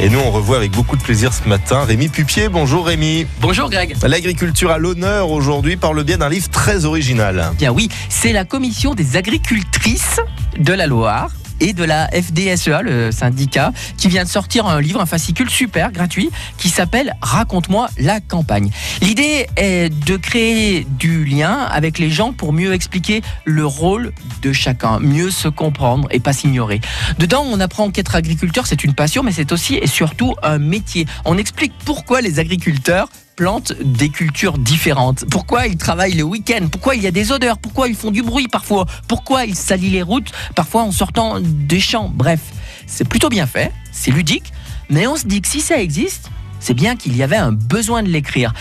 Et nous, on revoit avec beaucoup de plaisir ce matin Rémi Pupier. Bonjour Rémi. Bonjour Greg. L'agriculture à l'honneur aujourd'hui par le biais d'un livre très original. Bien oui, c'est la commission des agricultrices de la Loire et de la FDSEA, le syndicat, qui vient de sortir un livre, un fascicule super gratuit qui s'appelle Raconte-moi la campagne. L'idée est de créer du lien avec les gens pour mieux expliquer le rôle de chacun, mieux se comprendre et pas s'ignorer. Dedans, on apprend qu'être agriculteur, c'est une passion, mais c'est aussi et surtout un métier. On explique pourquoi les agriculteurs plantent des cultures différentes. Pourquoi ils travaillent le week-end? Pourquoi il y a des odeurs? Pourquoi ils font du bruit parfois? Pourquoi ils salissent les routes parfois en sortant des champs? Bref, c'est plutôt bien fait, c'est ludique, mais on se dit que si ça existe, c'est bien qu'il y avait un besoin de l'écrire.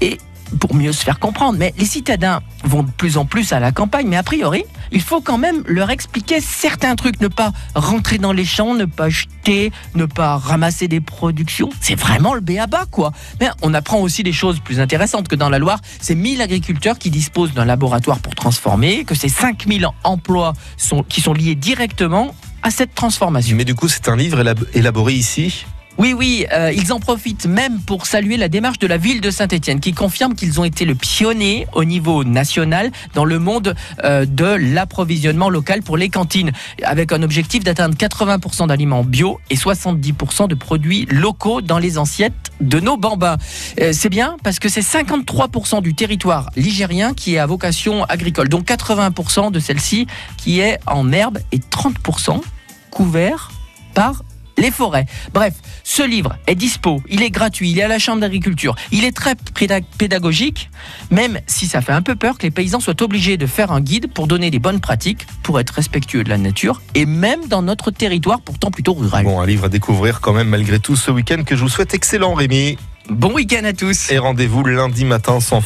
Et pour mieux se faire comprendre. Mais les citadins vont de plus en plus à la campagne, mais a priori, il faut quand même leur expliquer certains trucs, ne pas rentrer dans les champs, ne pas jeter, ne pas ramasser des productions. C'est vraiment le béaba, quoi. Mais on apprend aussi des choses plus intéressantes que dans la Loire. C'est 1000 agriculteurs qui disposent d'un laboratoire pour transformer, que ces 5000 emplois qui sont liés directement à cette transformation. Mais du coup, c'est un livre élaboré ici? Oui, oui, euh, ils en profitent même pour saluer la démarche de la ville de Saint-Étienne, qui confirme qu'ils ont été le pionnier au niveau national dans le monde euh, de l'approvisionnement local pour les cantines, avec un objectif d'atteindre 80% d'aliments bio et 70% de produits locaux dans les assiettes de nos bambins. Euh, c'est bien parce que c'est 53% du territoire ligérien qui est à vocation agricole, donc 80% de celle-ci qui est en herbe et 30% couvert par les forêts. Bref, ce livre est dispo, il est gratuit, il est à la Chambre d'agriculture, il est très pédagogique, même si ça fait un peu peur que les paysans soient obligés de faire un guide pour donner des bonnes pratiques, pour être respectueux de la nature, et même dans notre territoire pourtant plutôt rural. Bon, un livre à découvrir quand même malgré tout ce week-end que je vous souhaite excellent Rémi. Bon week-end à tous. Et rendez-vous lundi matin sans